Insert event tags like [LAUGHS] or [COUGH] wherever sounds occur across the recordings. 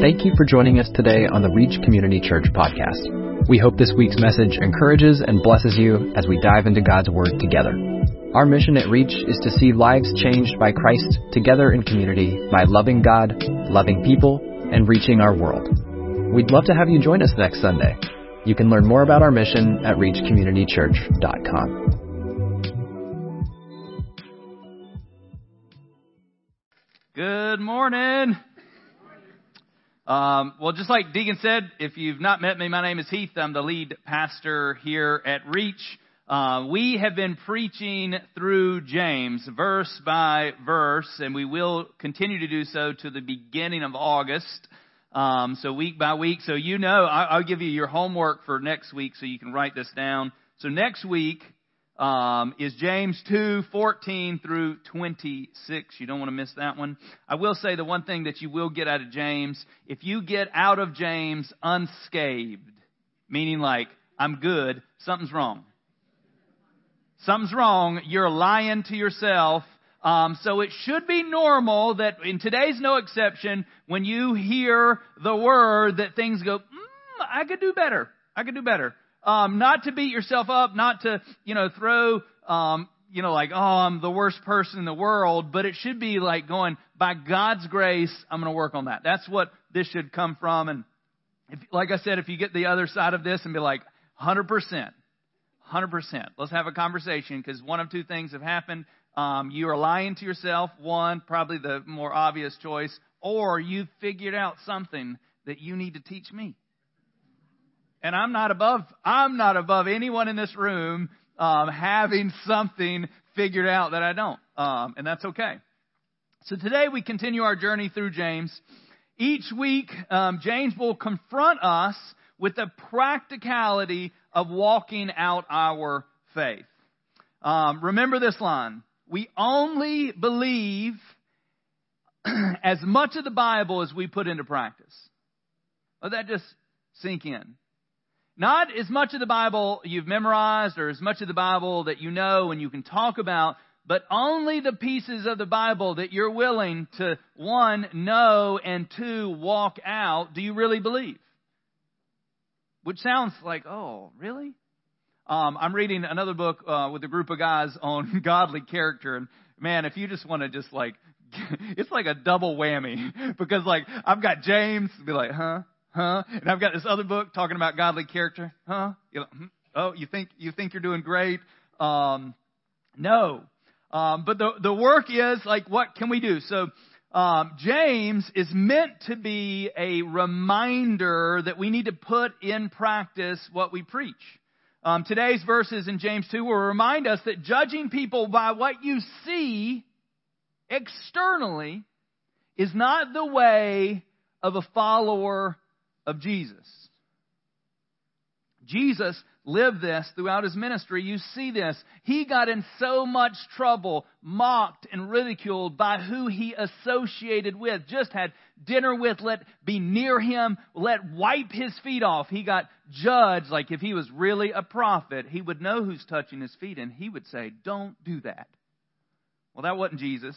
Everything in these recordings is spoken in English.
Thank you for joining us today on the Reach Community Church podcast. We hope this week's message encourages and blesses you as we dive into God's Word together. Our mission at Reach is to see lives changed by Christ together in community by loving God, loving people, and reaching our world. We'd love to have you join us next Sunday. You can learn more about our mission at reachcommunitychurch.com. Good morning. Um, well, just like Deacon said, if you've not met me, my name is Heath. I'm the lead pastor here at Reach. Uh, we have been preaching through James, verse by verse, and we will continue to do so to the beginning of August. Um, so week by week. So you know, I, I'll give you your homework for next week, so you can write this down. So next week um, is James 2, 14 through 26. You don't want to miss that one. I will say the one thing that you will get out of James, if you get out of James unscathed, meaning like, I'm good, something's wrong. Something's wrong. You're lying to yourself. Um, so it should be normal that in today's no exception, when you hear the word that things go, mm, I could do better. I could do better. Um, not to beat yourself up, not to, you know, throw, um, you know, like, oh, I'm the worst person in the world, but it should be like going, by God's grace, I'm going to work on that. That's what this should come from. And if, like I said, if you get the other side of this and be like, 100%, 100%, let's have a conversation because one of two things have happened. Um, you are lying to yourself, one, probably the more obvious choice, or you've figured out something that you need to teach me. And I'm not above, I'm not above anyone in this room, um, having something figured out that I don't. Um, and that's okay. So today we continue our journey through James. Each week, um, James will confront us with the practicality of walking out our faith. Um, remember this line. We only believe [CLEARS THROAT] as much of the Bible as we put into practice. Let that just sink in. Not as much of the Bible you've memorized or as much of the Bible that you know and you can talk about, but only the pieces of the Bible that you're willing to, one, know and two, walk out, do you really believe? Which sounds like, oh, really? Um, I'm reading another book uh, with a group of guys on [LAUGHS] godly character, and man, if you just want to just like, [LAUGHS] it's like a double whammy [LAUGHS] because like I've got James, be like, huh, Huh? And I've got this other book talking about godly character. Huh? You know, hmm? oh, you think you think you're doing great? Um, no. Um, but the the work is like, what can we do? So um, James is meant to be a reminder that we need to put in practice what we preach. Um, today's verses in James 2 will remind us that judging people by what you see externally is not the way of a follower of Jesus. Jesus lived this throughout his ministry. You see this. He got in so much trouble, mocked and ridiculed by who he associated with, just had dinner with, let be near him, let wipe his feet off. He got judged like if he was really a prophet, he would know who's touching his feet and he would say, don't do that. Well, that wasn't Jesus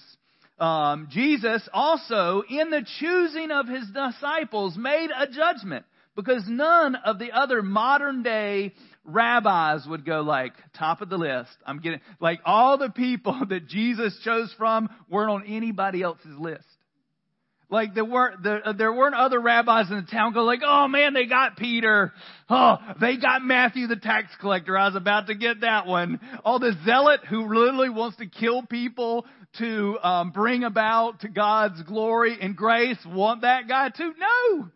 um, Jesus also, in the choosing of his disciples, made a judgment because none of the other modern day rabbis would go like top of the list. I'm getting like all the people [LAUGHS] that Jesus chose from weren't on anybody else's list. Like there weren't there, uh, there weren't other rabbis in the town go like, oh man, they got Peter. Oh, they got Matthew the tax collector. I was about to get that one. Oh, the zealot who literally wants to kill people to um, bring about to God's glory and grace. Want that guy to? No.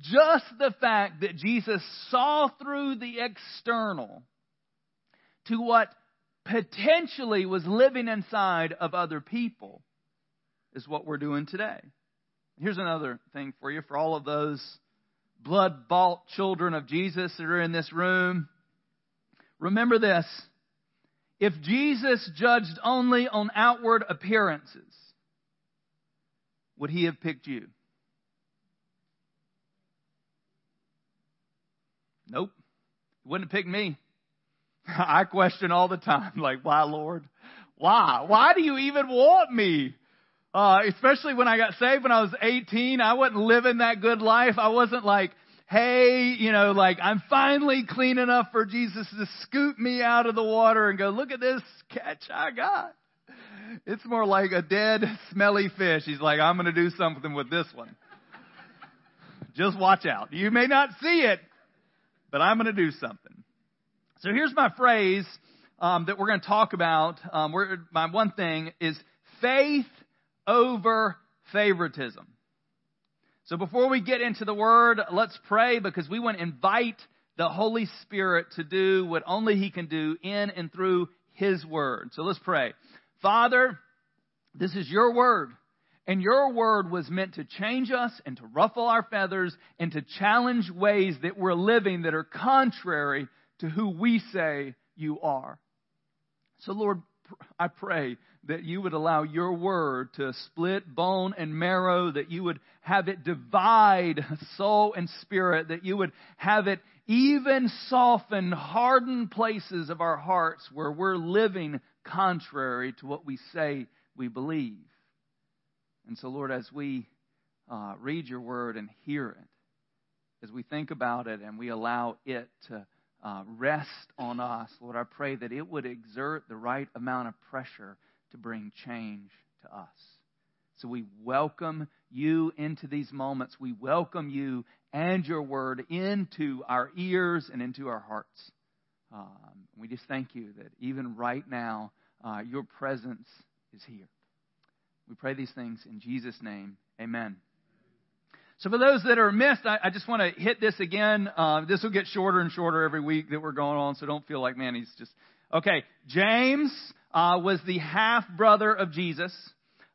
Just the fact that Jesus saw through the external to what potentially was living inside of other people is what we're doing today. Here's another thing for you for all of those blood bought children of Jesus that are in this room. Remember this. If Jesus judged only on outward appearances, would he have picked you? Nope. He wouldn't have picked me. [LAUGHS] I question all the time, like, why, Lord? Why? Why do you even want me? Uh, especially when I got saved when I was 18, I wasn't living that good life. I wasn't like, hey, you know, like I'm finally clean enough for Jesus to scoop me out of the water and go, look at this catch I got. It's more like a dead, smelly fish. He's like, I'm going to do something with this one. Just watch out. You may not see it, but I'm going to do something. So here's my phrase um, that we're going to talk about. Um, my one thing is faith over favoritism. So before we get into the word, let's pray because we want to invite the Holy Spirit to do what only He can do in and through His word. So let's pray. Father, this is your word. And your word was meant to change us and to ruffle our feathers and to challenge ways that we're living that are contrary to who we say you are. So, Lord, I pray that you would allow your word to split bone and marrow, that you would have it divide [LAUGHS] soul and spirit, that you would have it even soften hardened places of our hearts where we're living contrary to what we say we believe. And so, Lord, as we uh, read your word and hear it, as we think about it and we allow it to uh, rest on us, Lord, I pray that it would exert the right amount of pressure to bring change to us. So we welcome you into these moments. We welcome you and your word into our ears and into our hearts. Um, we just thank you that even right now, uh, your presence is here. We pray these things in Jesus' name. Amen. So for those that are missed, I, I just want to hit this again. Uh, this will get shorter and shorter every week that we're going on, so don't feel like, man, he's just. Okay, James uh, was the half brother of Jesus.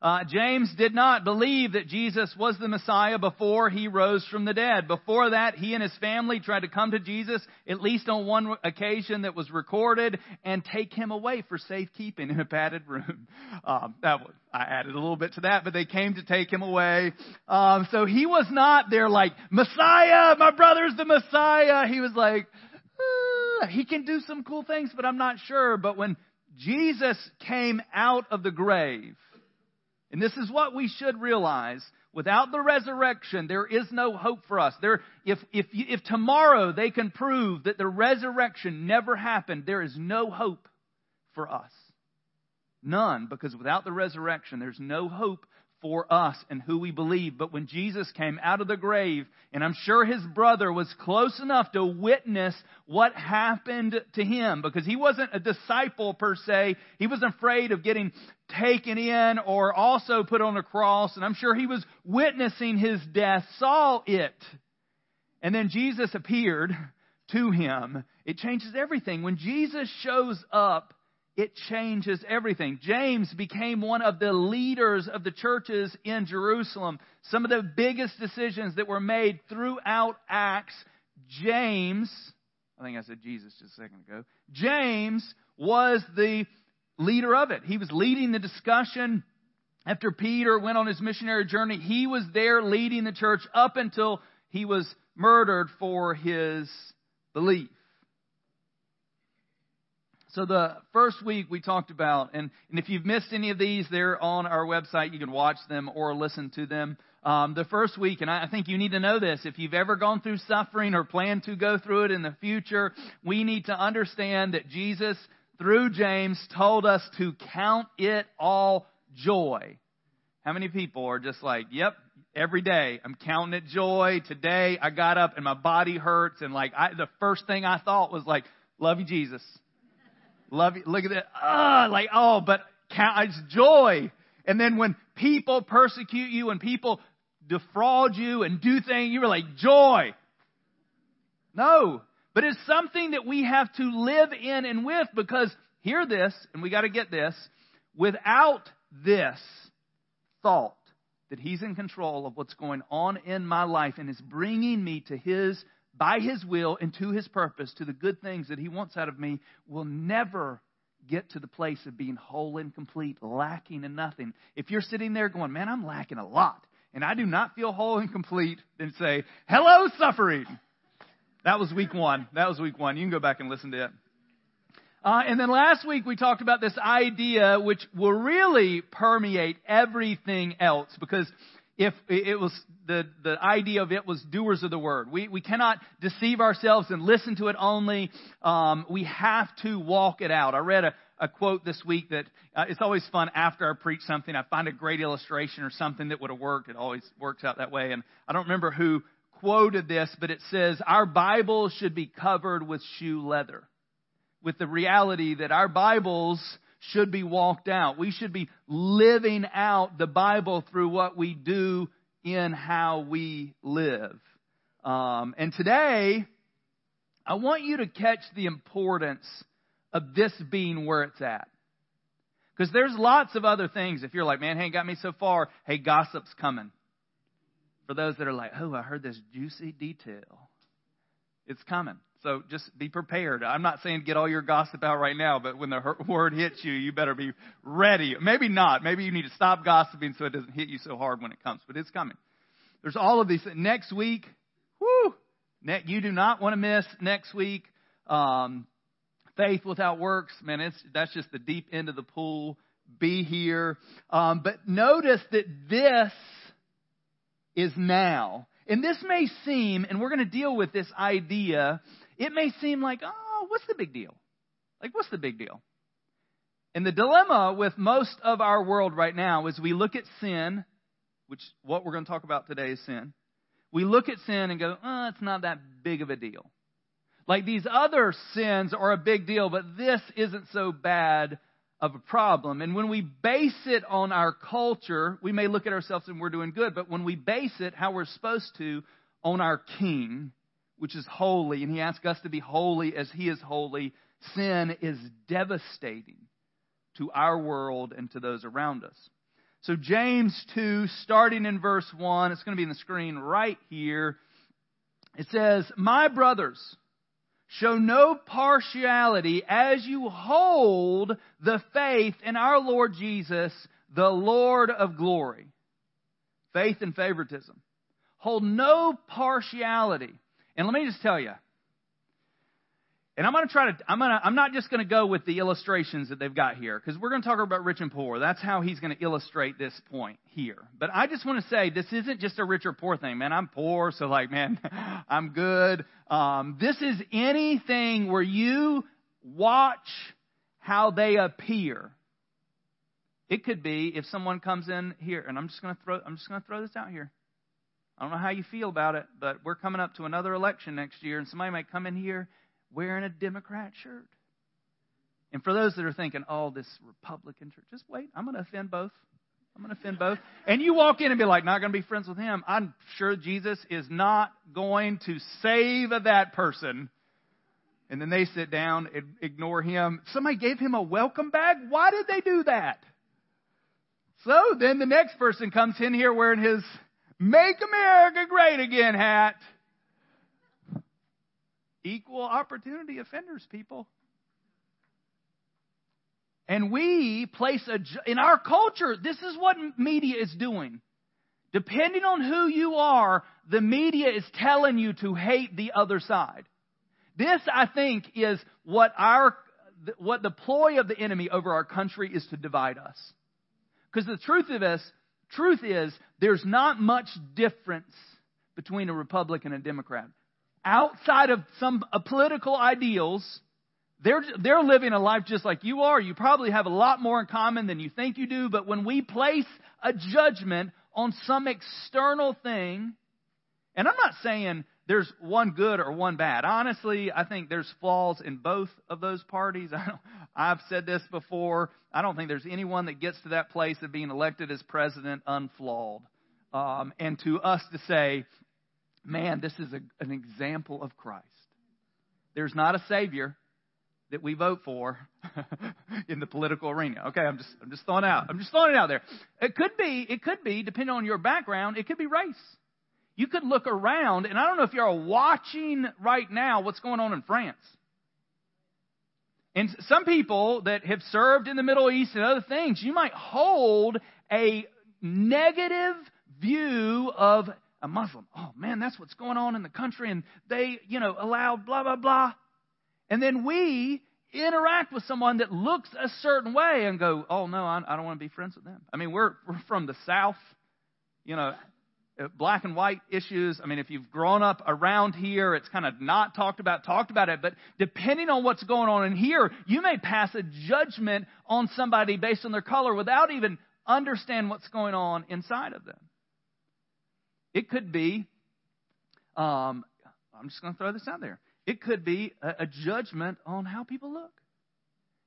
Uh, James did not believe that Jesus was the Messiah before he rose from the dead. Before that, he and his family tried to come to Jesus, at least on one occasion that was recorded, and take him away for safekeeping in a padded room. [LAUGHS] Um, that was, I added a little bit to that, but they came to take him away. Um, so he was not there like, Messiah, my brother's the Messiah. He was like, uh, he can do some cool things, but I'm not sure. But when Jesus came out of the grave, and this is what we should realize. Without the resurrection, there is no hope for us. There, if, if, if tomorrow they can prove that the resurrection never happened, there is no hope for us. None, because without the resurrection, there's no hope for us and who we believe. But when Jesus came out of the grave, and I'm sure his brother was close enough to witness what happened to him because he wasn't a disciple per se. He was afraid of getting taken in or also put on a cross. And I'm sure he was witnessing his death, saw it. And then Jesus appeared to him. It changes everything. When Jesus shows up, it changes everything. James became one of the leaders of the churches in Jerusalem. Some of the biggest decisions that were made throughout Acts, James, I think I said Jesus just a second ago, James was the leader of it. He was leading the discussion. After Peter went on his missionary journey, he was there leading the church up until he was murdered for his belief. So the first week we talked about, and, and if you've missed any of these, they're on our website. You can watch them or listen to them. Um, the first week, and I, I think you need to know this, if you've ever gone through suffering or plan to go through it in the future, we need to understand that Jesus, through James, told us to count it all joy. How many people are just like, yep, every day I'm counting it joy. Today I got up and my body hurts and like I, the first thing I thought was like, love you Jesus. Love you. Look at that. Ah, like, oh, but count, it's joy. And then when people persecute you and people defraud you and do things, you were like, joy. No. But it's something that we have to live in and with because hear this, and we got to get this. Without this thought that He's in control of what's going on in my life and is bringing me to His by His will and to His purpose, to the good things that He wants out of me, will never get to the place of being whole and complete, lacking in nothing. If you're sitting there going, man, I'm lacking a lot, and I do not feel whole and complete, then say, hello, suffering. That was week one. That was week one. You can go back and listen to it. Uh, and then last week we talked about this idea which will really permeate everything else because if it was the, the idea of it was doers of the word. We, we cannot deceive ourselves and listen to it only. Um, we have to walk it out. I read a, a quote this week that uh, it's always fun after I preach something. I find a great illustration or something that would have worked. It always works out that way. And I don't remember who quoted this, but it says, Our Bible should be covered with shoe leather with the reality that our Bibles should be walked out. We should be living out the Bible through what we do in how we live. Um, and today, I want you to catch the importance of this being where it's at. Because there's lots of other things. If you're like, man, hey, got me so far. Hey, gossip's coming. For those that are like, oh, I heard this juicy detail. It's coming. So just be prepared. I'm not saying get all your gossip out right now, but when the [LAUGHS] word hits you, you better be ready. Maybe not. Maybe you need to stop gossiping so it doesn't hit you so hard when it comes, but it's coming. There's all of these. Next week, whoo, you do not want to miss next week. Um, faith without works, man, it's, that's just the deep end of the pool. Be here. Um, but notice that this is now. And this may seem, and we're going to deal with this idea it may seem like, oh, what's the big deal? Like, what's the big deal? And the dilemma with most of our world right now is we look at sin, which what we're going to talk about today is sin. We look at sin and go, oh, it's not that big of a deal. Like these other sins are a big deal, but this isn't so bad of a problem. And when we base it on our culture, we may look at ourselves and we're doing good, but when we base it how we're supposed to on our king, which is holy, and he asks us to be holy as he is holy, sin is devastating to our world and to those around us. So, James 2, starting in verse 1, it's going to be in the screen right here. It says, My brothers, show no partiality as you hold the faith in our Lord Jesus, the Lord of glory. Faith and favoritism. Hold no partiality. And let me just tell you, and I'm going to try to, I'm going to, I'm not just going to go with the illustrations that they've got here, because we're going to talk about rich and poor. That's how he's going to illustrate this point here. But I just want to say, this isn't just a rich or poor thing, man. I'm poor, so like, man, [LAUGHS] I'm good. Um, this is anything where you watch how they appear. It could be if someone comes in here, and I'm just going to throw, I'm just going to throw this out here. I don't know how you feel about it, but we're coming up to another election next year, and somebody might come in here wearing a Democrat shirt. And for those that are thinking, oh, this Republican church, just wait. I'm going to offend both. I'm going to offend both. And you walk in and be like, not going to be friends with him. I'm sure Jesus is not going to save that person. And then they sit down and ignore him. Somebody gave him a welcome bag. Why did they do that? So then the next person comes in here wearing his Make America Great Again hat. Equal opportunity offenders, people. And we place a, in our culture, this is what media is doing. Depending on who you are, the media is telling you to hate the other side. This, I think, is what our, what the ploy of the enemy over our country is to divide us. Because the truth of this, truth is, there's not much difference between a Republican and a Democrat. Outside of some uh, political ideals, they're, they're living a life just like you are. You probably have a lot more in common than you think you do, but when we place a judgment on some external thing, and I'm not saying there's one good or one bad. Honestly, I think there's flaws in both of those parties. [LAUGHS] I have said this before. I don't think there's anyone that gets to that place of being elected as president unflawed. Um, and to us to say, man, this is a, an example of Christ. There's not a Savior that we vote for [LAUGHS] in the political arena. Okay, I'm just I'm just throwing out. I'm just throwing it out there. It could be it could be depending on your background. It could be race. You could look around, and I don't know if you're watching right now what's going on in France. And some people that have served in the Middle East and other things, you might hold a negative view of a Muslim. Oh man, that's what's going on in the country, and they, you know, allow blah blah blah. And then we, interact with someone that looks a certain way and go, oh no, I, I don't want to be friends with them. I mean, we're, we're from the South, you know, black and white issues. I mean, if you've grown up around here, it's kind of not talked about, talked about it. But depending on what's going on in here, you may pass a judgment on somebody based on their color without even understand what's going on inside of them. It could be, um, I'm just going to throw this out there. It could be a, a judgment on how people look.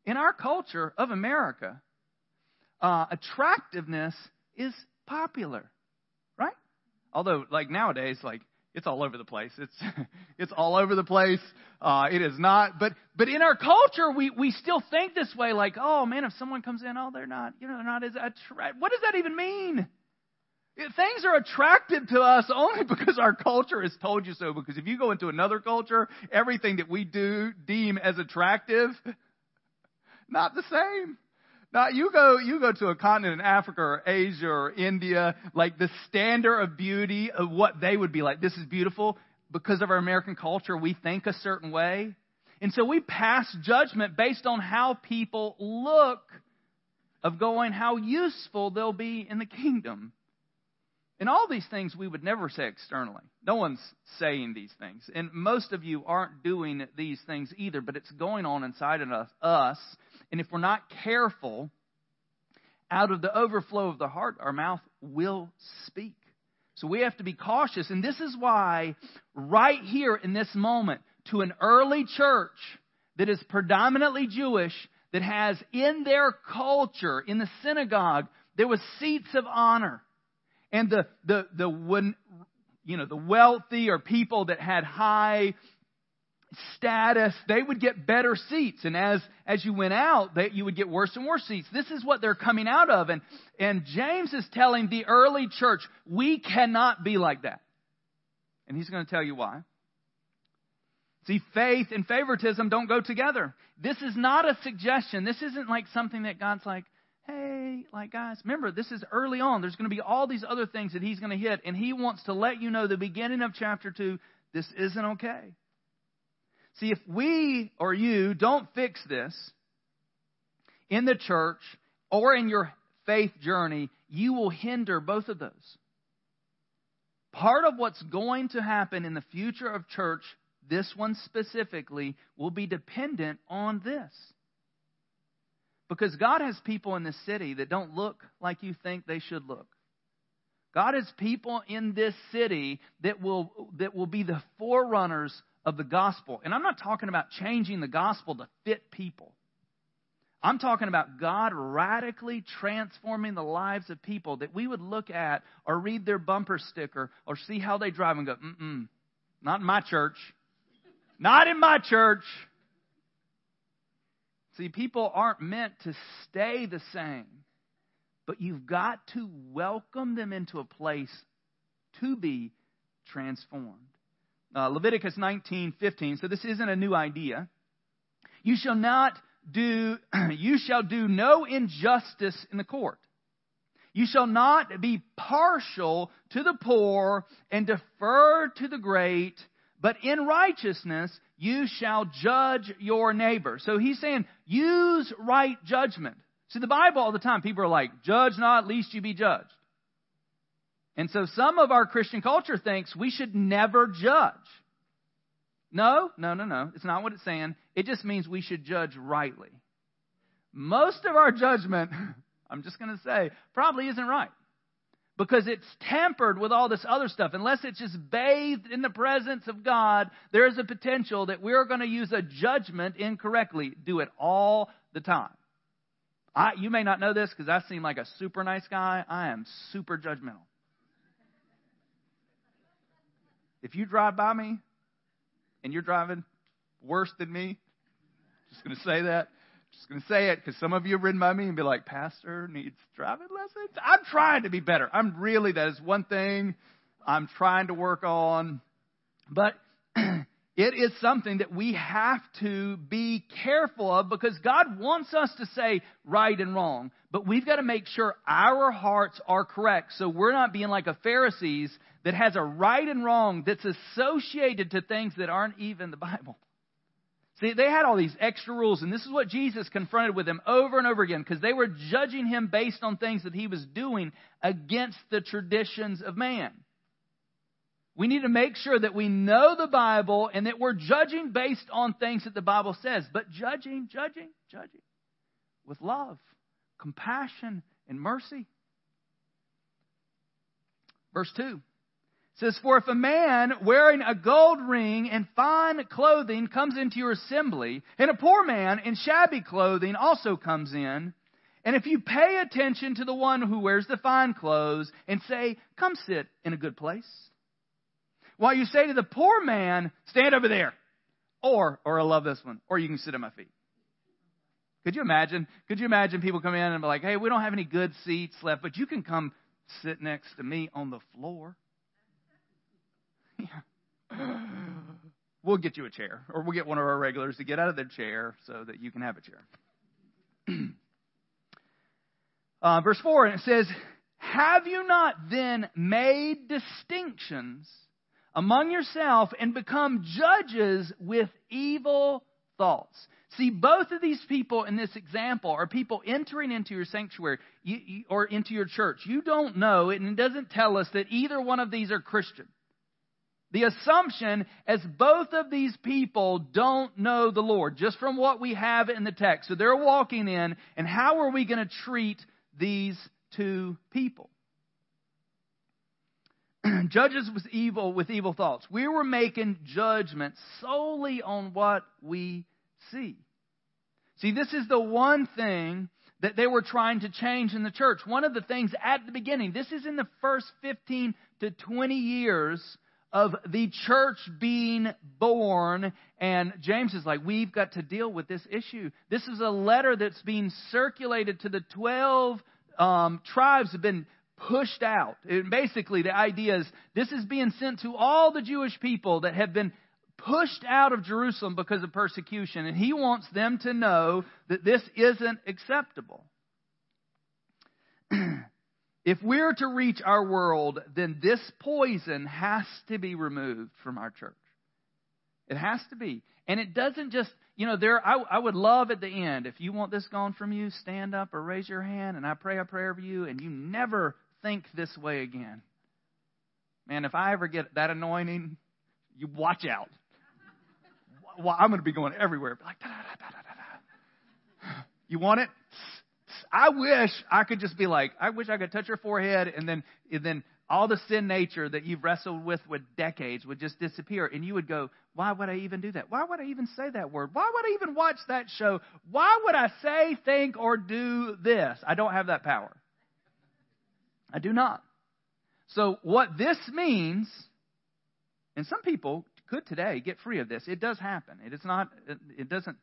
In our culture of America, uh, attractiveness is popular? Although, like nowadays, like it's all over the place. It's [LAUGHS] it's all over the place. Uh, it is not, but but in our culture, we we still think this way. Like, oh man, if someone comes in, oh they're not, you know, they're not as attractive. What does that even mean? Things are attractive to us only [LAUGHS] because our culture has told you so. Because if you go into another culture, everything that we do deem as attractive, [LAUGHS] not the same. Now you go, you go to a continent in Africa or Asia or India, like the standard of beauty of what they would be like. This is beautiful. Because of our American culture, we think a certain way. And so we pass judgment based on how people look of going how useful they'll be in the kingdom. And all these things we would never say externally. No one's saying these things. And most of you aren't doing these things either, but it's going on inside of us. And if we're not careful, out of the overflow of the heart, our mouth will speak. So we have to be cautious. And this is why, right here in this moment, to an early church that is predominantly Jewish, that has in their culture, in the synagogue, there was seats of honor and the the the you know the wealthy or people that had high status they would get better seats and as as you went out that you would get worse and worse seats this is what they're coming out of and and James is telling the early church we cannot be like that and he's going to tell you why See, faith and favoritism don't go together. This is not a suggestion. This isn't like something that God's like, hey, like guys, remember this is early on. There's going to be all these other things that he's going to hit, and he wants to let you know the beginning of chapter two, this isn't okay. See, if we or you don't fix this in the church or in your faith journey, you will hinder both of those. Part of what's going to happen in the future of church, this one specifically, will be dependent on this. Because God has people in this city that don't look like you think they should look. God has people in this city that will, that will be the forerunners of the gospel. And I'm not talking about changing the gospel to fit people. I'm talking about God radically transforming the lives of people that we would look at or read their bumper sticker or see how they drive and go, mm-mm, not in my church. Not in my church. See, people aren't meant to stay the same, but you've got to welcome them into a place to be transformed. Uh, Leviticus 19:15. So this isn't a new idea. You shall not do. [CLEARS THROAT] You shall do no injustice in the court. You shall not be partial to the poor and defer to the great, but in righteousness you shall judge your neighbor. So he's saying, use right judgment. See, the Bible all the time, people are like, judge not, lest you be judged. And so some of our Christian culture thinks we should never judge. No, no, no, no. It's not what it's saying. It just means we should judge rightly. Most of our judgment, [LAUGHS] I'm just going to say, probably isn't right because it's tampered with all this other stuff. Unless it's just bathed in the presence of God, there is a potential that we're going to use a judgment incorrectly. Do it all the time. I, you may not know this because I seem like a super nice guy. I am super judgmental. If you drive by me and you're driving worse than me, just going to say that, just going to say it because some of you have ridden by me and be like, Pastor needs driving lessons. I'm trying to be better. I'm really, that is one thing I'm trying to work on. But it is something that we have to be careful of because God wants us to say right and wrong. But we've got to make sure our hearts are correct. So we're not being like a Pharisees that has a right and wrong that's associated to things that aren't even the Bible. See, they had all these extra rules, and this is what Jesus confronted with them over and over again because they were judging him based on things that he was doing against the traditions of man. We need to make sure that we know the Bible and that we're judging based on things that the Bible says, but judging, judging, judging with love, compassion, and mercy. Verse 2 says, For if a man wearing a gold ring and fine clothing comes into your assembly, and a poor man in shabby clothing also comes in, and if you pay attention to the one who wears the fine clothes and say, Come sit in a good place, while you say to the poor man, Stand over there, or, or I love this one, or you can sit at my feet. Could you imagine? Could you imagine people come in and be like, Hey, we don't have any good seats left, but you can come sit next to me on the floor? [LAUGHS] Yeah. [SIGHS] We'll get you a chair, or we'll get one of our regulars to get out of their chair so that you can have a chair. [CLEARS THROAT] uh, verse 4, and it says, Have you not then made distinctions among yourself and become judges with evil thoughts? See, both of these people in this example are people entering into your sanctuary or into your church. You don't know, and it doesn't tell us that either one of these are Christian. The assumption as both of these people don't know the Lord, just from what we have in the text. So they're walking in, and how are we going to treat these two people? [CLEARS THROAT] Judges with evil with evil thoughts. We were making judgment solely on what we see. See, this is the one thing that they were trying to change in the church. One of the things at the beginning, this is in the first 15 to 20 years of the church being born. And James is like, we've got to deal with this issue. This is a letter that's being circulated to the 12 um, tribes have been pushed out. And basically, the idea is this is being sent to all the Jewish people that have been pushed out of Jerusalem because of persecution. And he wants them to know that this isn't acceptable. [CLEARS THROAT] If we're to reach our world, then this poison has to be removed from our church. It has to be. And it doesn't just, you know, there, I, I would love at the end, if you want this gone from you, stand up or raise your hand and I pray a prayer for you and you never think this way again. Man, if I ever get that anointing, you watch out. Well, I'm going to be going everywhere. Like, da, da, da, You want it? I wish I could just be like, I wish I could touch your forehead and then, and then all the sin nature that you've wrestled with with decades would just disappear. And you would go, why would I even do that? Why would I even say that word? Why would I even watch that show? Why would I say, think, or do this? I don't have that power. I do not. So what this means, and some people could today get free of this. It does happen. It is not, it doesn't,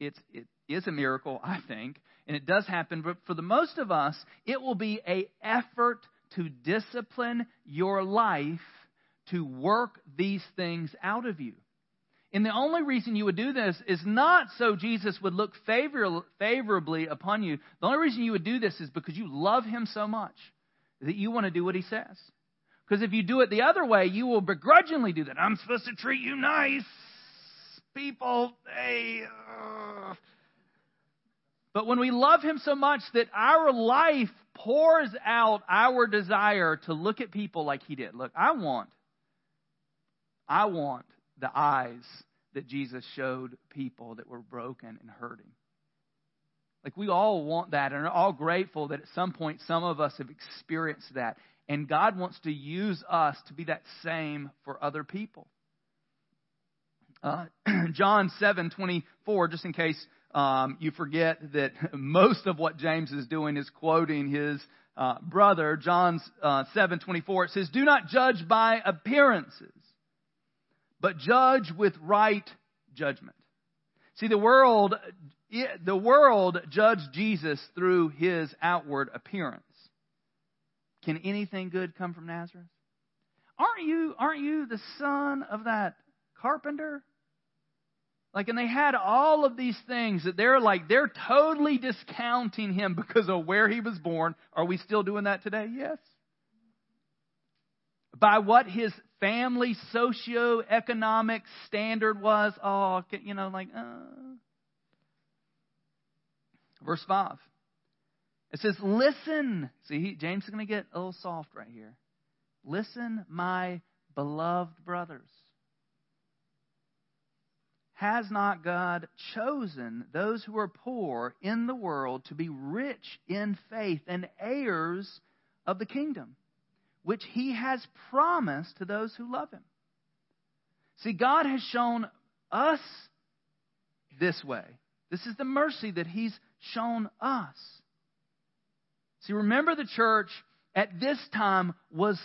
it's, it is a miracle, [LAUGHS] I think, and it does happen, but for the most of us, it will be a effort to discipline your life to work these things out of you. And the only reason you would do this is not so Jesus would look favor- favorably upon you. The only reason you would do this is because you love him so much that you want to do what he says. Because if you do it the other way, you will begrudgingly do that. I'm supposed to treat you nice. People, hey, but when we love Him so much that our life pours out our desire to look at people like He did. Look, I want, I want the eyes that Jesus showed people that were broken and hurting. Like we all want that and are all grateful that at some point some of us have experienced that. And God wants to use us to be that same for other people. Uh, [CLEARS THROAT] John seven twenty four, just in case um, you forget that [LAUGHS] most of what James is doing is quoting his uh, brother, John uh, 7 24. It says, Do not judge by appearances, but judge with right judgment. See, the world, the world judged Jesus through his outward appearance. Can anything good come from Nazareth? Aren't you, aren't you the son of that carpenter? Like, and they had all of these things that they're like, they're totally discounting him because of where he was born. Are we still doing that today? Yes. by what his family socio-economic standard was. Oh, you know, like, uh. Verse 5. It says, Listen. See, he, James is going to get a little soft right here. Listen, my beloved brothers. Has not God chosen those who are poor in the world to be rich in faith and heirs of the kingdom, which he has promised to those who love him? See, God has shown us this way. This is the mercy that he's shown us. See, remember the church at this time was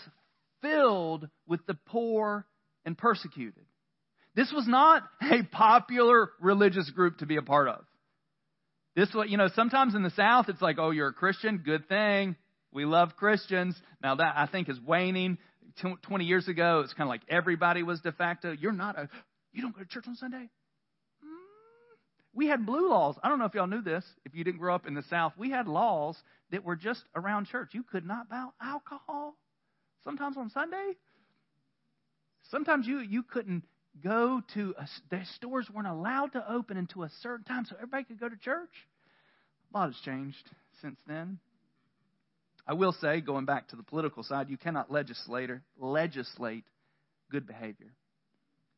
filled with the poor and persecuted. This was not [LAUGHS] a popular religious group to be a part of. This was, you know, sometimes in the South it's like, oh, you're a Christian, good thing. We love Christians. Now that I think is waning. 20 years ago, it's kind of like everybody was de facto. You're not a, you don't go to church on Sunday? We had blue laws. I don't know if y'all knew this. If you didn't grow up in the South, we had laws that were just around church. You could not buy alcohol. Sometimes on Sunday. Sometimes you you couldn't go to a, the stores weren't allowed to open until a certain time, so everybody could go to church. A lot has changed since then. I will say, going back to the political side, you cannot legislate legislate good behavior.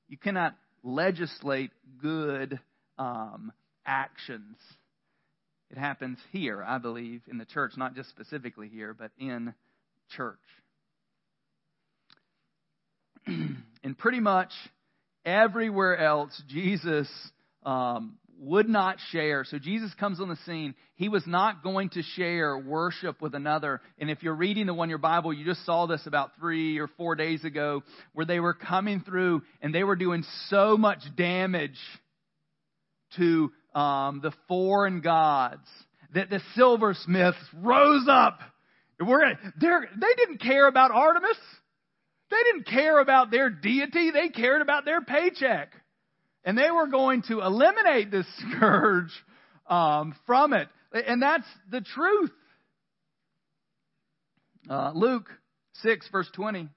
You cannot legislate good um, actions. It happens here, I believe, in the church, not just specifically here, but in church. [CLEARS THROAT] and pretty much everywhere else, Jesus um, would not share. So Jesus comes on the scene. He was not going to share worship with another. And if you're reading the one your Bible, you just saw this about three or four days ago, where they were coming through and they were doing so much damage to um, the foreign gods that the silversmiths rose up. We're they didn't care about Artemis. They didn't care about their deity. They cared about their paycheck. And they were going to eliminate this [LAUGHS] scourge um, from it. And that's the truth. Uh, Luke 6, verse 20.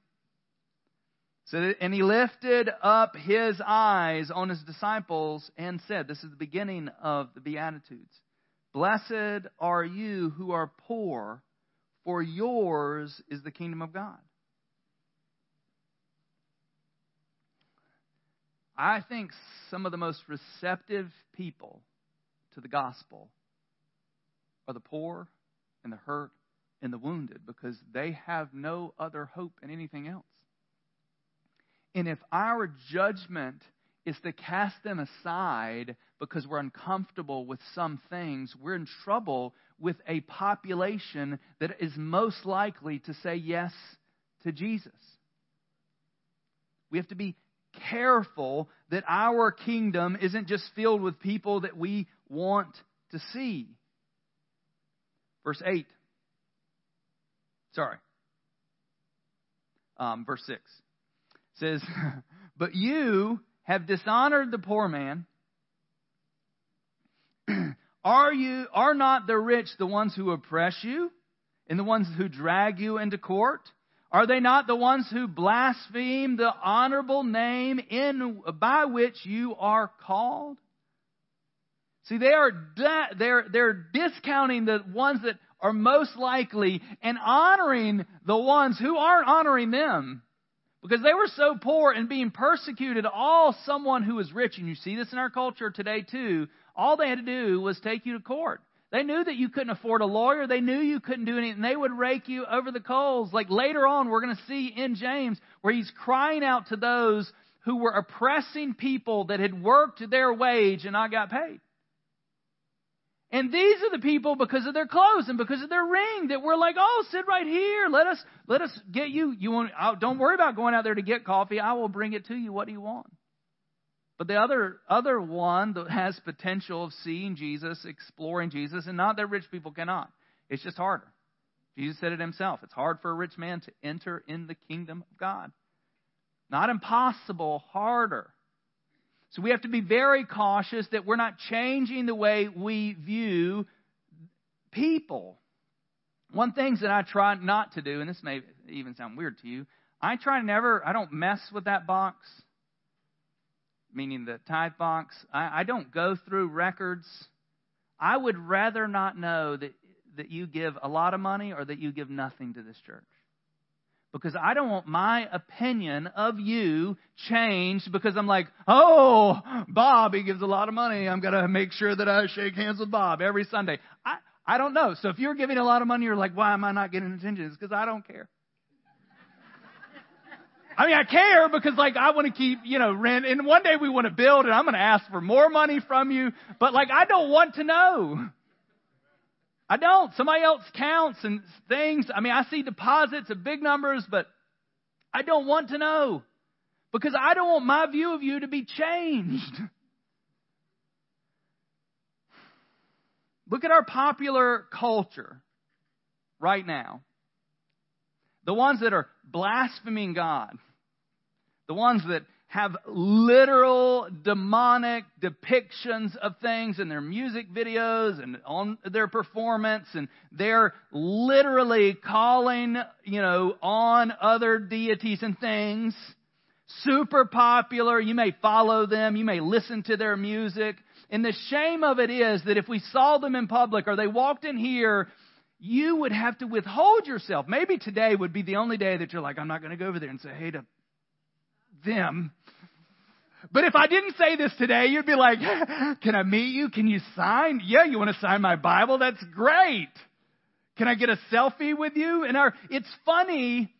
So, and he lifted up his eyes on his disciples and said, This is the beginning of the Beatitudes. Blessed are you who are poor, for yours is the kingdom of God. I think some of the most receptive people to the gospel are the poor and the hurt and the wounded because they have no other hope in anything else. And if our judgment is to cast them aside because we're uncomfortable with some things, we're in trouble with a population that is most likely to say yes to Jesus. We have to be careful that our kingdom isn't just filled with people that we want to see. Verse 8. Sorry. Um, verse 6 says, [LAUGHS] But you have dishonored the poor man. [CLEARS THROAT] are you are not the rich the ones who oppress you and the ones who drag you into court? Are they not the ones who blaspheme the honorable name in by which you are called? See, they are they're they're discounting the ones that are most likely and honoring the ones who aren't honoring them. Because they were so poor and being persecuted, all someone who was rich, and you see this in our culture today too, all they had to do was take you to court. They knew that you couldn't afford a lawyer. They knew you couldn't do anything. They would rake you over the coals. Like later on, we're going to see in James where he's crying out to those who were oppressing people that had worked their wage and not got paid. And these are the people because of their clothes and because of their ring that we're like, oh, sit right here. Let us let us get you. You want? Oh, don't worry about going out there to get coffee. I will bring it to you. What do you want? But the other other one that has potential of seeing Jesus, exploring Jesus, and not that rich people cannot. It's just harder. Jesus said it himself. It's hard for a rich man to enter in the kingdom of God. Not impossible, harder. So we have to be very cautious that we're not changing the way we view people. One thing that I try not to do, and this may even sound weird to you, I try never, I don't mess with that box, meaning the tithe box. I, I don't go through records. I would rather not know that, that you give a lot of money or that you give nothing to this church. Because I don't want my opinion of you changed because I'm like, oh, Bob, he gives a lot of money. I'm going to make sure that I shake hands with Bob every Sunday. I, I don't know. So if you're giving a lot of money, you're like, why am I not getting attention? It's because I don't care. I mean, I care because like I want to keep, you know, rent and one day we want to build and I'm going to ask for more money from you, but like I don't want to know. I don't. Somebody else counts and things. I mean, I see deposits of big numbers, but I don't want to know because I don't want my view of you to be changed. Look at our popular culture right now. The ones that are blaspheming God. The ones that have literal demonic depictions of things in their music videos and on their performance and they're literally calling, you know, on other deities and things. Super popular. You may follow them. You may listen to their music. And the shame of it is that if we saw them in public or they walked in here, you would have to withhold yourself. Maybe today would be the only day that you're like, I'm not going to go over there and say hey to them. But if I didn't say this today, you'd be like, [LAUGHS] can I meet you? Can you sign? Yeah, you want to sign my Bible? That's great. Can I get a selfie with you? And our, it's funny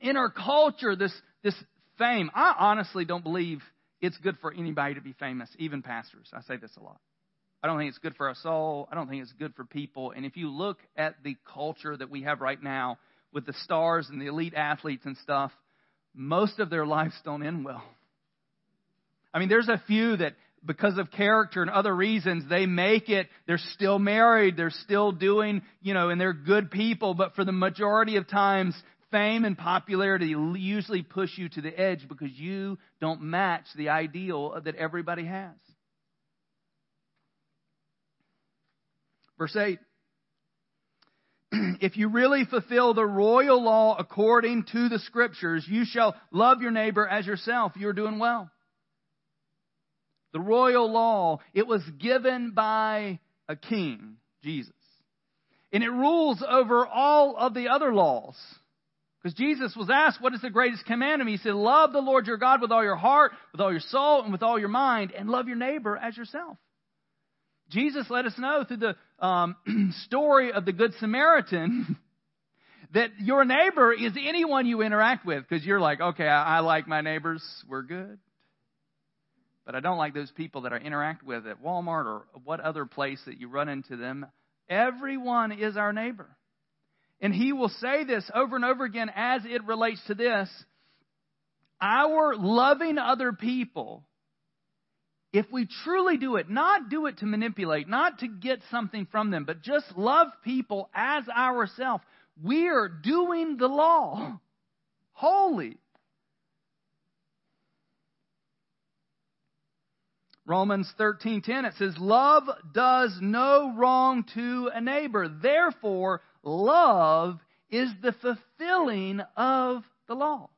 in our culture, this, this fame. I honestly don't believe it's good for anybody to be famous, even pastors. I say this a lot. I don't think it's good for our soul. I don't think it's good for people. And if you look at the culture that we have right now with the stars and the elite athletes and stuff, most of their lives don't end well. I mean, there's a few that because of character and other reasons, they make it. They're still married. They're still doing, you know, and they're good people. But for the majority of times, fame and popularity usually push you to the edge because you don't match the ideal that everybody has. Verse 8 [CLEARS THROAT] if you really fulfill the royal law according to the scriptures, you shall love your neighbor as yourself. You're doing well. The royal law, it was given by a king, Jesus. And it rules over all of the other laws. Because Jesus was asked, What is the greatest commandment? He said, Love the Lord your God with all your heart, with all your soul, and with all your mind, and love your neighbor as yourself. Jesus let us know through the um, [CLEARS THROAT] story of the Good Samaritan [LAUGHS] that your neighbor is anyone you interact with because you're like, okay, I, I like my neighbors, we're good. But I don't like those people that I interact with at Walmart or what other place that you run into them. Everyone is our neighbor. And he will say this over and over again as it relates to this. Our loving other people if we truly do it, not do it to manipulate, not to get something from them, but just love people as ourselves, we are doing the law. [LAUGHS] Holy. Romans 13:10 it says love does no wrong to a neighbor. Therefore, love is the fulfilling of the law.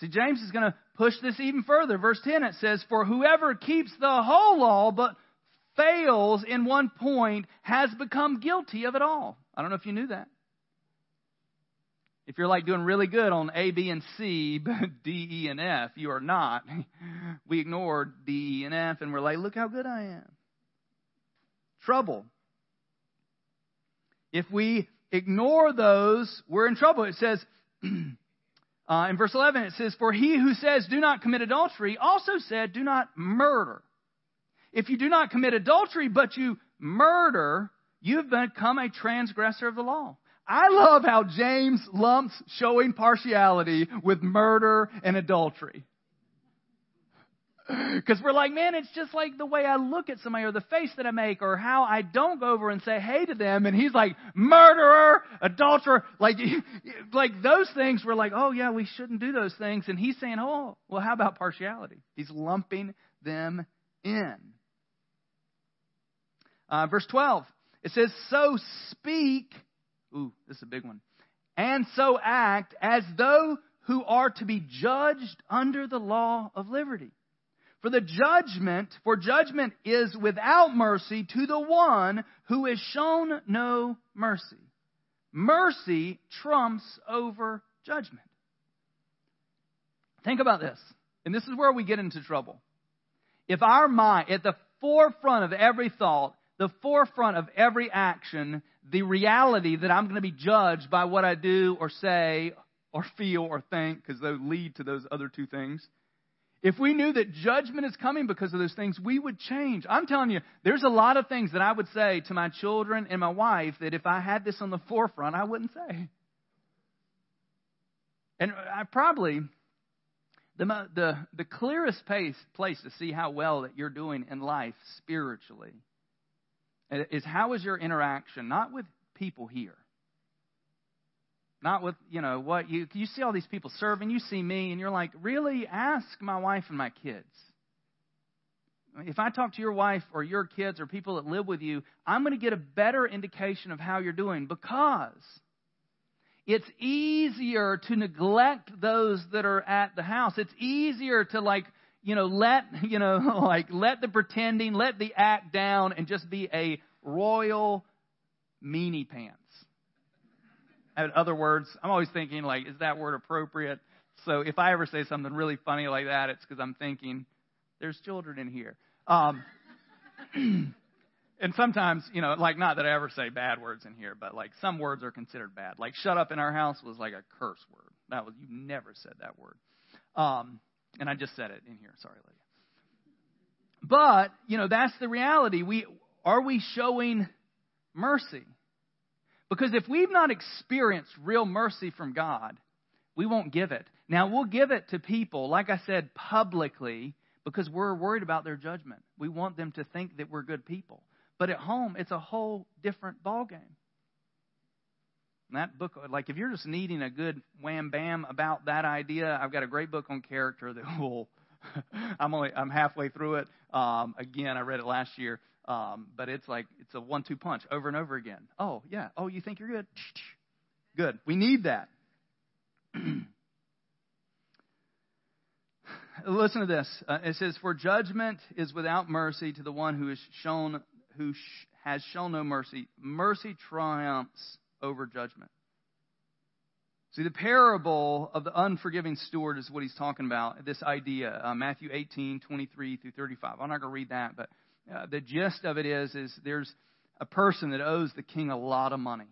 See, James is going to push this even further. Verse 10 it says, For whoever keeps the whole law but fails in one point has become guilty of it all. I don't know if you knew that. If you're like doing really good on A, B, and C, but [LAUGHS] D, E, and F, you are not. [LAUGHS] We ignore D, E, and F, and we're like, look how good I am. Trouble. If we ignore those, we're in trouble. It says, [CLEARS THROAT] Uh, in verse 11, it says, For he who says, Do not commit adultery, also said, Do not murder. If you do not commit adultery, but you murder, you've become a transgressor of the law. I love how James lumps showing partiality with murder and adultery. [LAUGHS] Because we're like, man, it's just like the way I look at somebody or the face that I make or how I don't go over and say hey to them. And he's like, murderer, adulterer. Like, [LAUGHS] like those things we're like, oh yeah, we shouldn't do those things. And he's saying, oh, well, how about partiality? He's lumping them in. Uh, verse 12, it says, so speak, ooh, this is a big one, and so act as though who are to be judged under the law of liberty. For the judgment, for judgment is without mercy to the one who has shown no mercy. Mercy trumps over judgment. Think about this. And this is where we get into trouble. If our mind, at the forefront of every thought, the forefront of every action, the reality that I'm going to be judged by what I do or say or feel or think, because they lead to those other two things. If we knew that judgment is coming because of those things, we would change. I'm telling you, there's a lot of things that I would say to my children and my wife that if I had this on the forefront, I wouldn't say. And I probably, the, the, the clearest place, place to see how well that you're doing in life spiritually uh, is how is your interaction, not with people here. Not with, you know, what you, you see all these people serving, you see me, and you're like, really? Ask my wife and my kids. If I talk to your wife or your kids or people that live with you, I'm going to get a better indication of how you're doing because it's easier to neglect those that are at the house. It's easier to like, you know, let, [LAUGHS] you know, like let the pretending, let the act down and just be a royal meanie pants. Other words, I'm always thinking like, is that word appropriate? So if I ever say something really funny like that, it's because I'm thinking, there's children in here. Um, [CLEARS THROAT] and sometimes, you know, like not that I ever say bad words in here, but like some words are considered bad. Like shut up in our house was like a curse word. That was you never said that word. Um, and I just said it in here. Sorry, lady. But, you know, that's the reality. We are we showing mercy? Because if we've not experienced real mercy from God, we won't give it. Now, we'll give it to people, like I said, publicly, because we're worried about their judgment. We want them to think that we're good people. But at home, it's a whole different ballgame. that book, like if you're just needing a good wham bam about that idea, I've got a great book on character that [LAUGHS] will. [LAUGHS] I'm only I'm halfway through it. Um, again, I read it last year, um, but it's like it's a one-two punch over and over again. Oh yeah. Oh, you think you're good? [SNIFFS] Good. We need that. [CLEARS THROAT] Listen to this. Uh, it says, "For judgment is without mercy to the one who is shown who sh- has shown no mercy, mercy triumphs over judgment. See, the parable of the unforgiving steward is what he's talking about, this idea. Uh, Matthew 18, 23 through 35. I'm not going to read that, but uh, the gist of it is, is there's a person that owes the king a lot of money.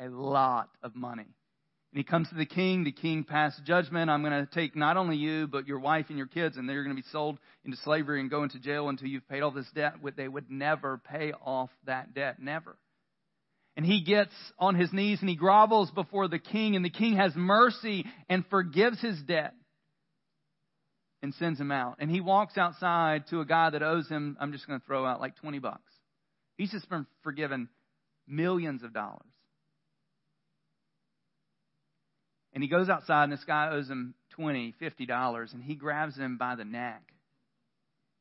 A lot of money. And he comes to the king. The king passes judgment. I'm going to take not only you, but your wife and your kids, and they're going to be sold into slavery and go into jail until you've paid all this debt. They would never pay off that debt. Never. And he gets on his knees and he grovels before the king, and the king has mercy and forgives his debt and sends him out. And he walks outside to a guy that owes him, I'm just going to throw out like 20 bucks. He's just been forgiven millions of dollars. And he goes outside, and this guy owes him twenty, fifty dollars, and he grabs him by the neck,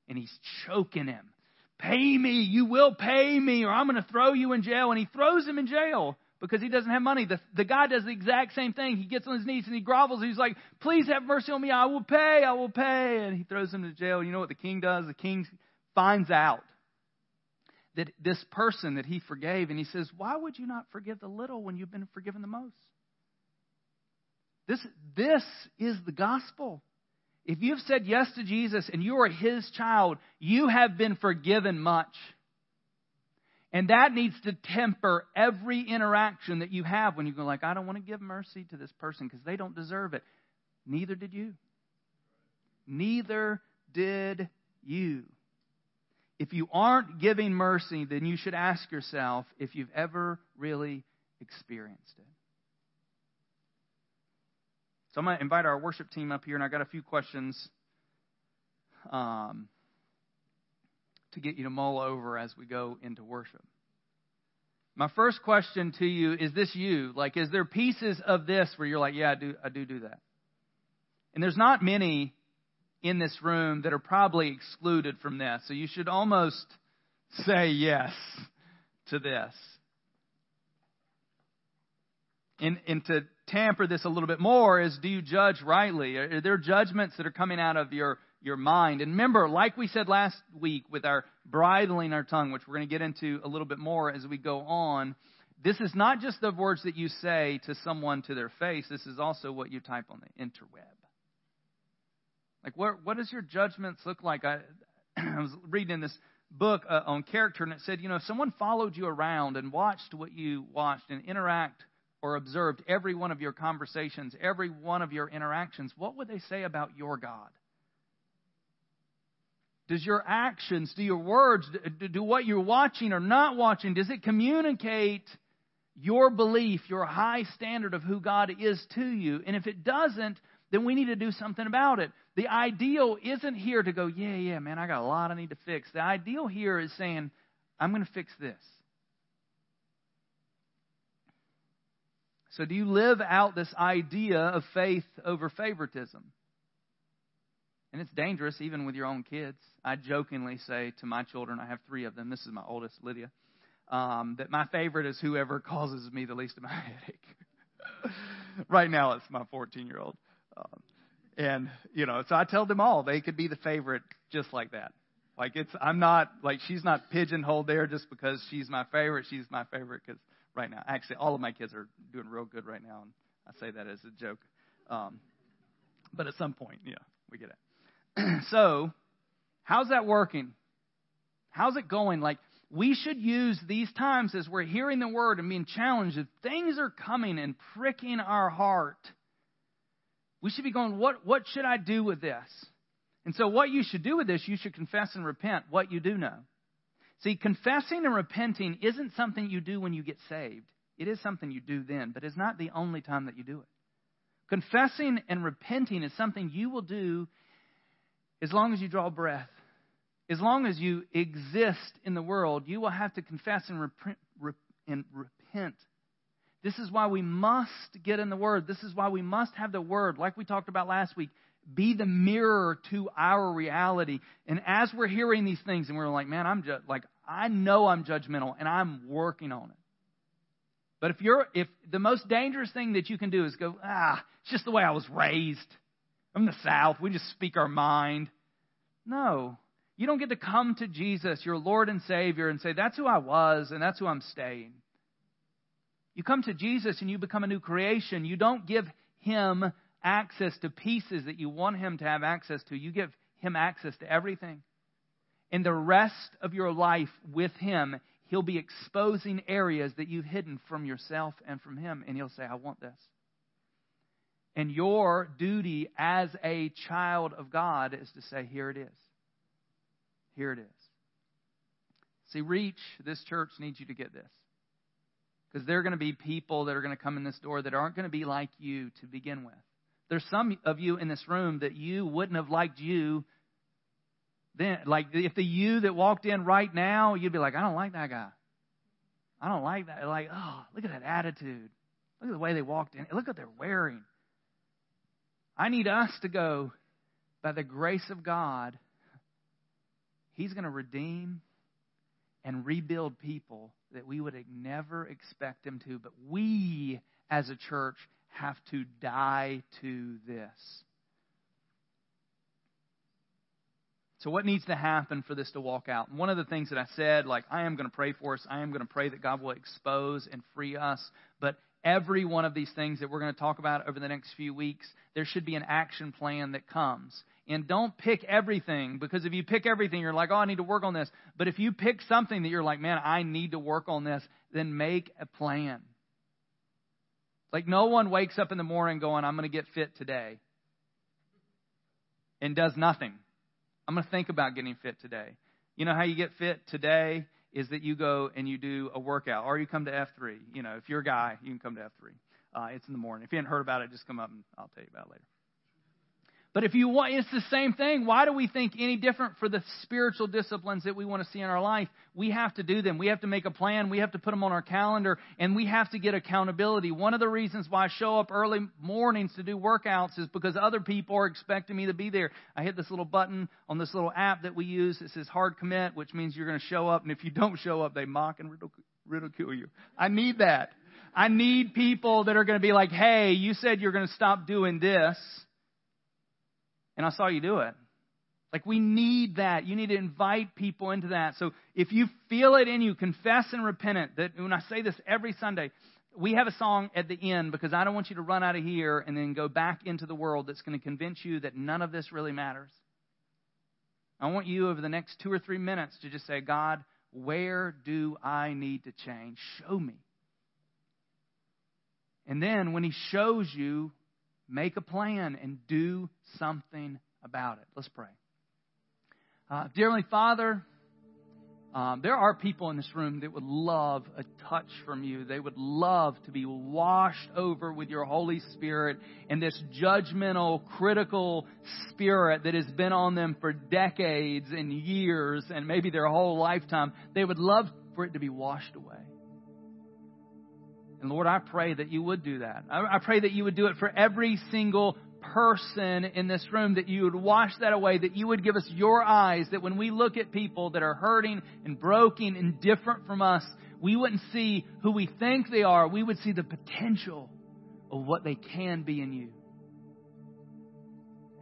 and he's choking him. Pay me, you will pay me, or I'm going to throw you in jail. And he throws him in jail because he doesn't have money. The, the guy does the exact same thing. He gets on his knees and he grovels. He's like, Please have mercy on me. I will pay. I will pay. And he throws him to jail. You know what the king does? The king finds out that this person that he forgave, and he says, Why would you not forgive the little when you've been forgiven the most? This, this is the gospel. If you've said yes to Jesus and you are his child, you have been forgiven much. And that needs to temper every interaction that you have when you go like, I don't want to give mercy to this person because they don't deserve it. Neither did you. Neither did you. If you aren't giving mercy, then you should ask yourself if you've ever really experienced it. So I'm going to invite our worship team up here, and I got a few questions um, to get you to mull over as we go into worship. My first question to you is this you? Like, is there pieces of this where you're like, yeah, I do, I do do that? And there's not many in this room that are probably excluded from this. So you should almost say yes to this. And, and to tamper this a little bit more is do you judge rightly? Are there judgments that are coming out of your, your mind? And remember, like we said last week with our bridling our tongue, which we're going to get into a little bit more as we go on, this is not just the words that you say to someone to their face, this is also what you type on the interweb. Like, what, what does your judgments look like? I, [CLEARS THROAT] I was reading in this book uh, on character, and it said, you know, if someone followed you around and watched what you watched and interact or observed every one of your conversations, every one of your interactions, what would they say about your God? Does your actions, do your words, do what you're watching or not watching, does it communicate your belief, your high standard of who God is to you? And if it doesn't, then we need to do something about it. The ideal isn't here to go, yeah, yeah, man, I got a lot I need to fix. The ideal here is saying, I'm going to fix this. So, do you live out this idea of faith over favoritism? And it's dangerous even with your own kids. I jokingly say to my children, I have three of them. This is my oldest, Lydia, um, that my favorite is whoever [LAUGHS] causes me the least of headache. [LAUGHS] right now, it's my 14 year old. Um, and, you know, so I tell them all they could be the favorite just like that. Like, it's, I'm not, like, she's not pigeonholed there just because she's my favorite. She's my favorite because right now. Actually, all of my kids are doing real good right now, and I say that as a joke. Um, but at some point, yeah, we get it. [CLEARS THROAT] so, how's that working? How's it going? Like, we should use these times as we're hearing the word and being challenged. If things are coming and pricking our heart, we should be going, what, what should I do with this? And so, what you should do with this, you should confess and repent what you do know. See, confessing and repenting isn't something you do when you get saved. It is something you do then, but it's not the only time that you do it. Confessing and repenting is something you will do as long as you draw breath. As long as you exist in the world, you will have to confess and, repent, and repent. This is why we must get in the Word. This is why we must have the Word, like we talked about last week, be the mirror to our reality. And as we're hearing these things and we're like, man, I'm just like, I know I'm judgmental and I'm working on it. But if you're, if the most dangerous thing that you can do is go, ah, it's just the way I was raised. I'm the South. We just speak our mind. No. You don't get to come to Jesus, your Lord and Savior, and say, that's who I was and that's who I'm staying. You come to Jesus and you become a new creation. You don't give Him access to pieces that you want him to have access to. You give him access to everything. In the rest of your life with him, he'll be exposing areas that you've hidden from yourself and from him, and he'll say, I want this. And your duty as a child of God is to say, Here it is. Here it is. See, Reach, this church needs you to get this. Because there are going to be people that are going to come in this door that aren't going to be like you to begin with. There's some of you in this room that you wouldn't have liked you then. Like, if the you that walked in right now, you'd be like, I don't like that guy. I don't like that. Like, oh, look at that attitude. Look at the way they walked in. Look what they're wearing. I need us to go, by the grace of God, He's going to redeem and rebuild people that we would never expect Him to. But we, as a church, have to die to this. So, what needs to happen for this to walk out? And one of the things that I said, like, I am going to pray for us. I am going to pray that God will expose and free us. But every one of these things that we're going to talk about over the next few weeks, there should be an action plan that comes. And don't pick everything, because if you pick everything, you're like, oh, I need to work on this. But if you pick something that you're like, man, I need to work on this, then make a plan. Like no one wakes up in the morning going, I'm going to get fit today and does nothing. I'm going to think about getting fit today. You know how you get fit today is that you go and you do a workout or you come to F3. You know, if you're a guy, you can come to F3. Uh, it's in the morning. If you haven't heard about it, just come up and I'll tell you about it later. But if you want, it's the same thing. Why do we think any different for the spiritual disciplines that we want to see in our life? We have to do them. We have to make a plan. We have to put them on our calendar and we have to get accountability. One of the reasons why I show up early mornings to do workouts is because other people are expecting me to be there. I hit this little button on this little app that we use. It says hard commit, which means you're going to show up. And if you don't show up, they mock and ridicule you. I need that. I need people that are going to be like, hey, you said you're going to stop doing this, and I saw you do it. Like, we need that. You need to invite people into that. So, if you feel it in you, confess and repent it. That when I say this every Sunday, we have a song at the end because I don't want you to run out of here and then go back into the world that's going to convince you that none of this really matters. I want you over the next two or three minutes to just say, God, where do I need to change? Show me. And then when He shows you, make a plan and do something about it. Let's pray. Uh, dear Heavenly Father, um, there are people in this room that would love a touch from you. They would love to be washed over with your Holy Spirit and this judgmental, critical spirit that has been on them for decades and years and maybe their whole lifetime. They would love for it to be washed away. And Lord, I pray that you would do that. I pray that you would do it for every single person in this room, that you would wash that away, that you would give us your eyes, that when we look at people that are hurting and broken and different from us, we wouldn't see who we think they are. We would see the potential of what they can be in you.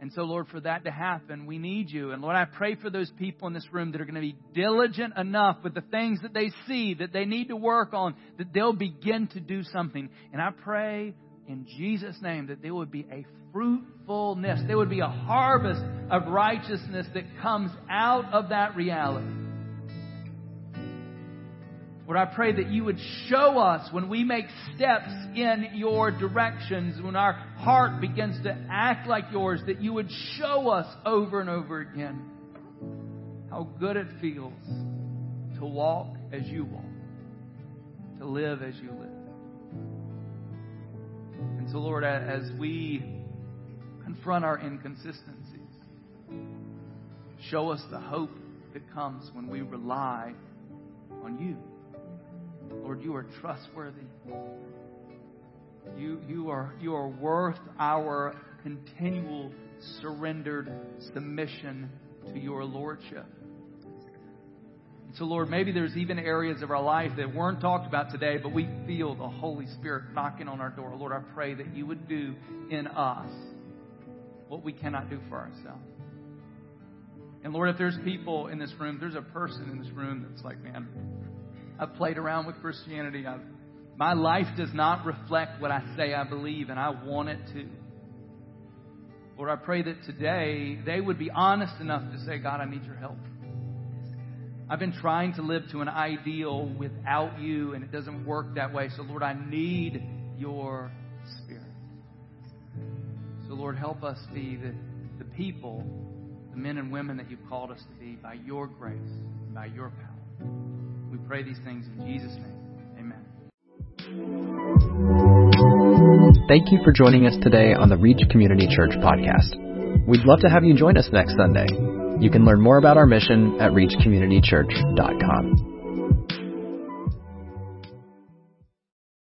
And so, Lord, for that to happen, we need you. And Lord, I pray for those people in this room that are going to be diligent enough with the things that they see, that they need to work on, that they'll begin to do something. And I pray in Jesus' name that there would be a fruitfulness. There would be a harvest of righteousness that comes out of that reality. Lord, I pray that you would show us when we make steps in your directions, when our heart begins to act like yours, that you would show us over and over again how good it feels to walk as you walk, to live as you live. And so, Lord, as we confront our inconsistencies, show us the hope that comes when we rely on you. Lord, you are trustworthy. You, you, are, you are worth our continual surrendered submission to your Lordship. So, Lord, maybe there's even areas of our life that weren't talked about today, but we feel the Holy Spirit knocking on our door. Lord, I pray that you would do in us what we cannot do for ourselves. And Lord, if there's people in this room, there's a person in this room that's like, man, I've played around with Christianity. I've, my life does not reflect what I say I believe, and I want it to. Lord, I pray that today they would be honest enough to say, God, I need your help. I've been trying to live to an ideal without you, and it doesn't work that way. So, Lord, I need your Spirit. So, Lord, help us be the, the people, the men and women that you've called us to be by your grace, by your power. We pray these things in Jesus' name. Amen. Thank you for joining us today on the Reach Community Church podcast. We'd love to have you join us next Sunday. You can learn more about our mission at reachcommunitychurch.com.